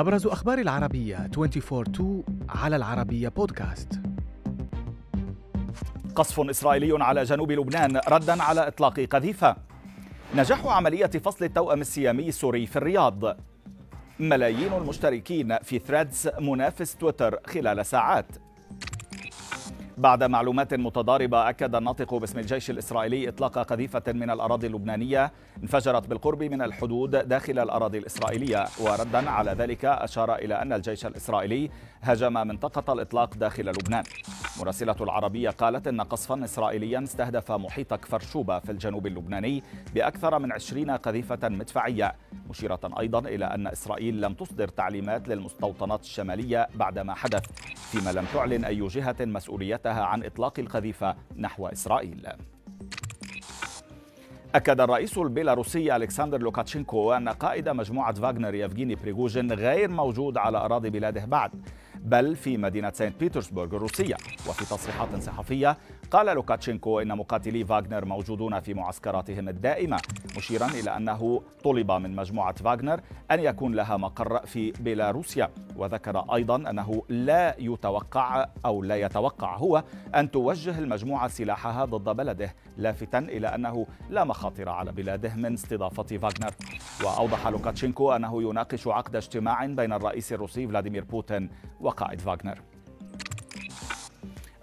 أبرز أخبار العربية 24 على العربية بودكاست. قصف إسرائيلي على جنوب لبنان ردا على إطلاق قذيفة. نجاح عملية فصل التوأم السيامي السوري في الرياض. ملايين المشتركين في ثريدز منافس تويتر خلال ساعات. بعد معلومات متضاربة أكد الناطق باسم الجيش الإسرائيلي إطلاق قذيفة من الأراضي اللبنانية انفجرت بالقرب من الحدود داخل الأراضي الإسرائيلية. وردا على ذلك أشار إلى أن الجيش الإسرائيلي هاجم منطقة الإطلاق داخل لبنان. مراسلة العربية قالت إن قصفا إسرائيليا استهدف محيط كفر شوبة في الجنوب اللبناني بأكثر من عشرين قذيفة مدفعية. مشيرة أيضا إلى أن إسرائيل لم تصدر تعليمات للمستوطنات الشمالية بعد ما حدث فيما لم تعلن أي جهة مسؤوليتها عن إطلاق القذيفة نحو إسرائيل. أكد الرئيس البيلاروسي ألكسندر لوكاتشينكو أن قائد مجموعة فاغنر يفغيني بريغوجين غير موجود على أراضي بلاده بعد. بل في مدينة سانت بيترسبورغ الروسية وفي تصريحات صحفية قال لوكاتشينكو إن مقاتلي فاغنر موجودون في معسكراتهم الدائمة مشيرا إلى أنه طلب من مجموعة فاغنر أن يكون لها مقر في بيلاروسيا. وذكر أيضا أنه لا يتوقع أو لا يتوقع هو أن توجه المجموعة سلاحها ضد بلده لافتا إلى أنه لا مخاطر على بلاده من استضافة فاغنر وأوضح لوكاتشينكو أنه يناقش عقد اجتماع بين الرئيس الروسي فلاديمير بوتين وقائد فاغنر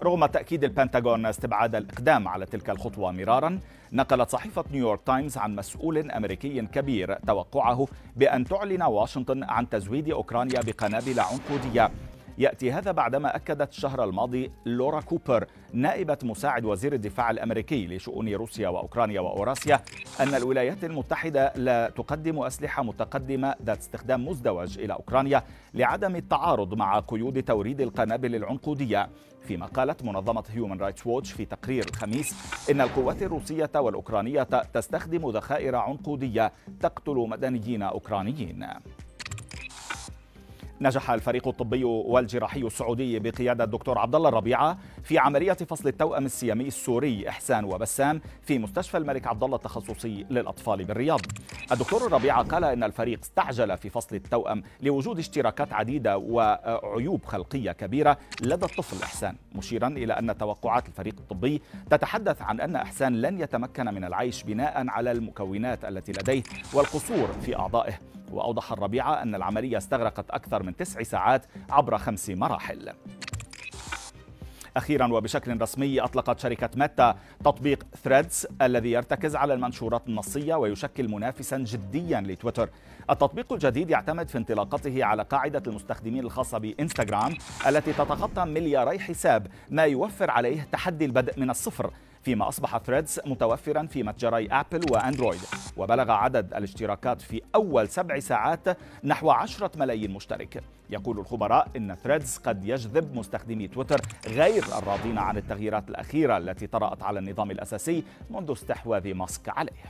رغم تأكيد البنتاغون استبعاد الإقدام على تلك الخطوة مرارا نقلت صحيفة نيويورك تايمز عن مسؤول أمريكي كبير توقعه بأن تعلن واشنطن عن تزويد أوكرانيا بقنابل عنقودية. يأتي هذا بعدما أكدت الشهر الماضي لورا كوبر نائبة مساعد وزير الدفاع الأمريكي لشؤون روسيا وأوكرانيا وأوراسيا أن الولايات المتحدة لا تقدم أسلحة متقدمة ذات استخدام مزدوج إلى أوكرانيا لعدم التعارض مع قيود توريد القنابل العنقودية. فيما قالت منظمة هيومن رايتس ووتش في تقرير الخميس إن القوات الروسية والأوكرانية تستخدم ذخائر عنقودية تقتل مدنيين أوكرانيين. نجح الفريق الطبي والجراحي السعودي بقيادة الدكتور عبد الله الربيعة في عملية فصل التوأم السيامي السوري إحسان وبسام في مستشفى الملك عبد الله التخصصي للأطفال بالرياض. الدكتور الربيعة قال إن الفريق استعجل في فصل التوأم لوجود اشتراكات عديدة وعيوب خلقية كبيرة لدى الطفل إحسان، مشيرا إلى أن توقعات الفريق الطبي تتحدث عن أن إحسان لن يتمكن من العيش بناء على المكونات التي لديه والقصور في أعضائه. وأوضح الربيعة أن العملية استغرقت أكثر من تسع ساعات عبر خمس مراحل. أخيرا وبشكل رسمي أطلقت شركة ميتا تطبيق ثريدز الذي يرتكز على المنشورات النصية ويشكل منافسا جديا لتويتر. التطبيق الجديد يعتمد في انطلاقته على قاعدة المستخدمين الخاصة بإنستغرام التي تتخطى ملياري حساب ما يوفر عليه تحدي البدء من الصفر. فيما أصبح ثريدز متوفرا في متجري أبل وأندرويد وبلغ عدد الاشتراكات في أول سبع ساعات نحو عشرة ملايين مشترك. يقول الخبراء إن ثريدز قد يجذب مستخدمي تويتر غير الراضين عن التغييرات الأخيرة التي طرأت على النظام الأساسي منذ استحواذ ماسك عليه.